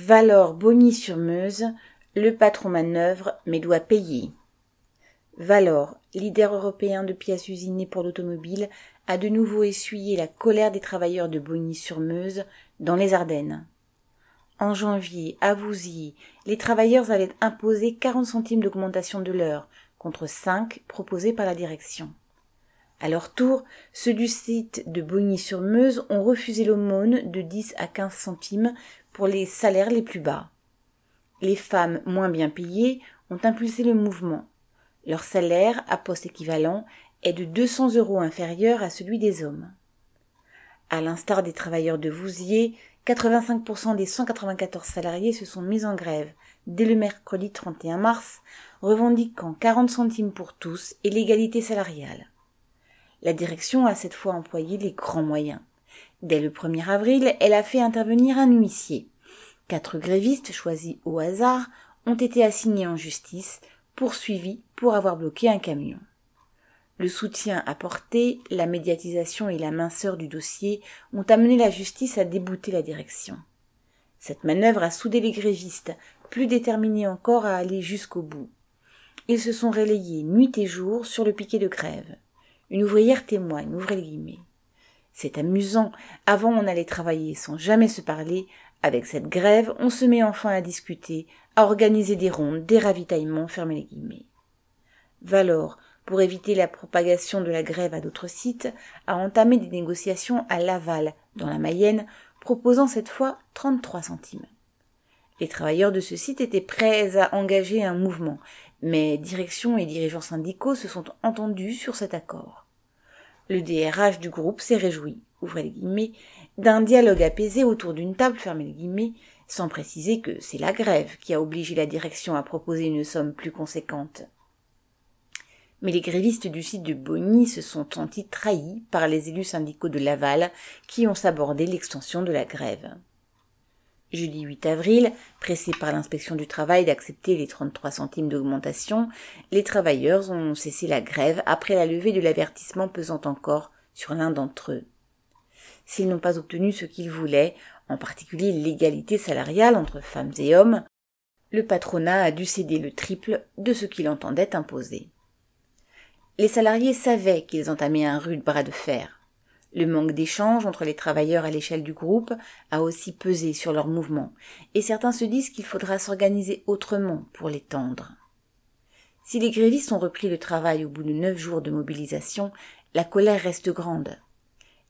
Valor Bogny-sur-Meuse, le patron manœuvre mais doit payer. Valor, leader européen de pièces usinées pour l'automobile, a de nouveau essuyé la colère des travailleurs de Bogny-sur-Meuse dans les Ardennes. En janvier, à Vouziers, les travailleurs avaient imposé 40 centimes d'augmentation de l'heure, contre 5 proposés par la direction. À leur tour, ceux du site de Bogny-sur-Meuse ont refusé l'aumône de 10 à 15 centimes pour les salaires les plus bas. Les femmes moins bien payées ont impulsé le mouvement. Leur salaire, à poste équivalent, est de 200 euros inférieur à celui des hommes. À l'instar des travailleurs de Vouziers, 85% des 194 salariés se sont mis en grève dès le mercredi 31 mars, revendiquant 40 centimes pour tous et l'égalité salariale. La direction a cette fois employé les grands moyens. Dès le 1er avril, elle a fait intervenir un huissier. Quatre grévistes choisis au hasard ont été assignés en justice, poursuivis pour avoir bloqué un camion. Le soutien apporté, la médiatisation et la minceur du dossier ont amené la justice à débouter la direction. Cette manœuvre a soudé les grévistes, plus déterminés encore à aller jusqu'au bout. Ils se sont relayés nuit et jour sur le piquet de grève. Une ouvrière témoigne, ouvrez les guillemets. C'est amusant. Avant, on allait travailler sans jamais se parler. Avec cette grève, on se met enfin à discuter, à organiser des rondes, des ravitaillements, fermez les guillemets. Valor, pour éviter la propagation de la grève à d'autres sites, a entamé des négociations à Laval, dans la Mayenne, proposant cette fois 33 centimes. Les travailleurs de ce site étaient prêts à engager un mouvement, mais direction et dirigeants syndicaux se sont entendus sur cet accord. Le DRH du groupe s'est réjoui, ouvrez les guillemets, d'un dialogue apaisé autour d'une table, fermez les guillemets, sans préciser que c'est la grève qui a obligé la direction à proposer une somme plus conséquente. Mais les grévistes du site de Bonny se sont sentis trahis par les élus syndicaux de Laval qui ont sabordé l'extension de la grève. Jeudi 8 avril, pressés par l'inspection du travail d'accepter les 33 centimes d'augmentation, les travailleurs ont cessé la grève après la levée de l'avertissement pesant encore sur l'un d'entre eux. S'ils n'ont pas obtenu ce qu'ils voulaient, en particulier l'égalité salariale entre femmes et hommes, le patronat a dû céder le triple de ce qu'il entendait imposer. Les salariés savaient qu'ils entamaient un rude bras de fer. Le manque d'échange entre les travailleurs à l'échelle du groupe a aussi pesé sur leur mouvement, et certains se disent qu'il faudra s'organiser autrement pour l'étendre. Si les grévistes ont repris le travail au bout de neuf jours de mobilisation, la colère reste grande.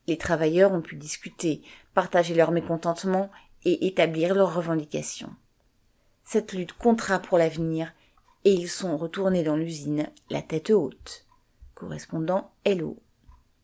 Les travailleurs ont pu discuter, partager leur mécontentement et établir leurs revendications. Cette lutte comptera pour l'avenir et ils sont retournés dans l'usine la tête haute. Correspondant Hello.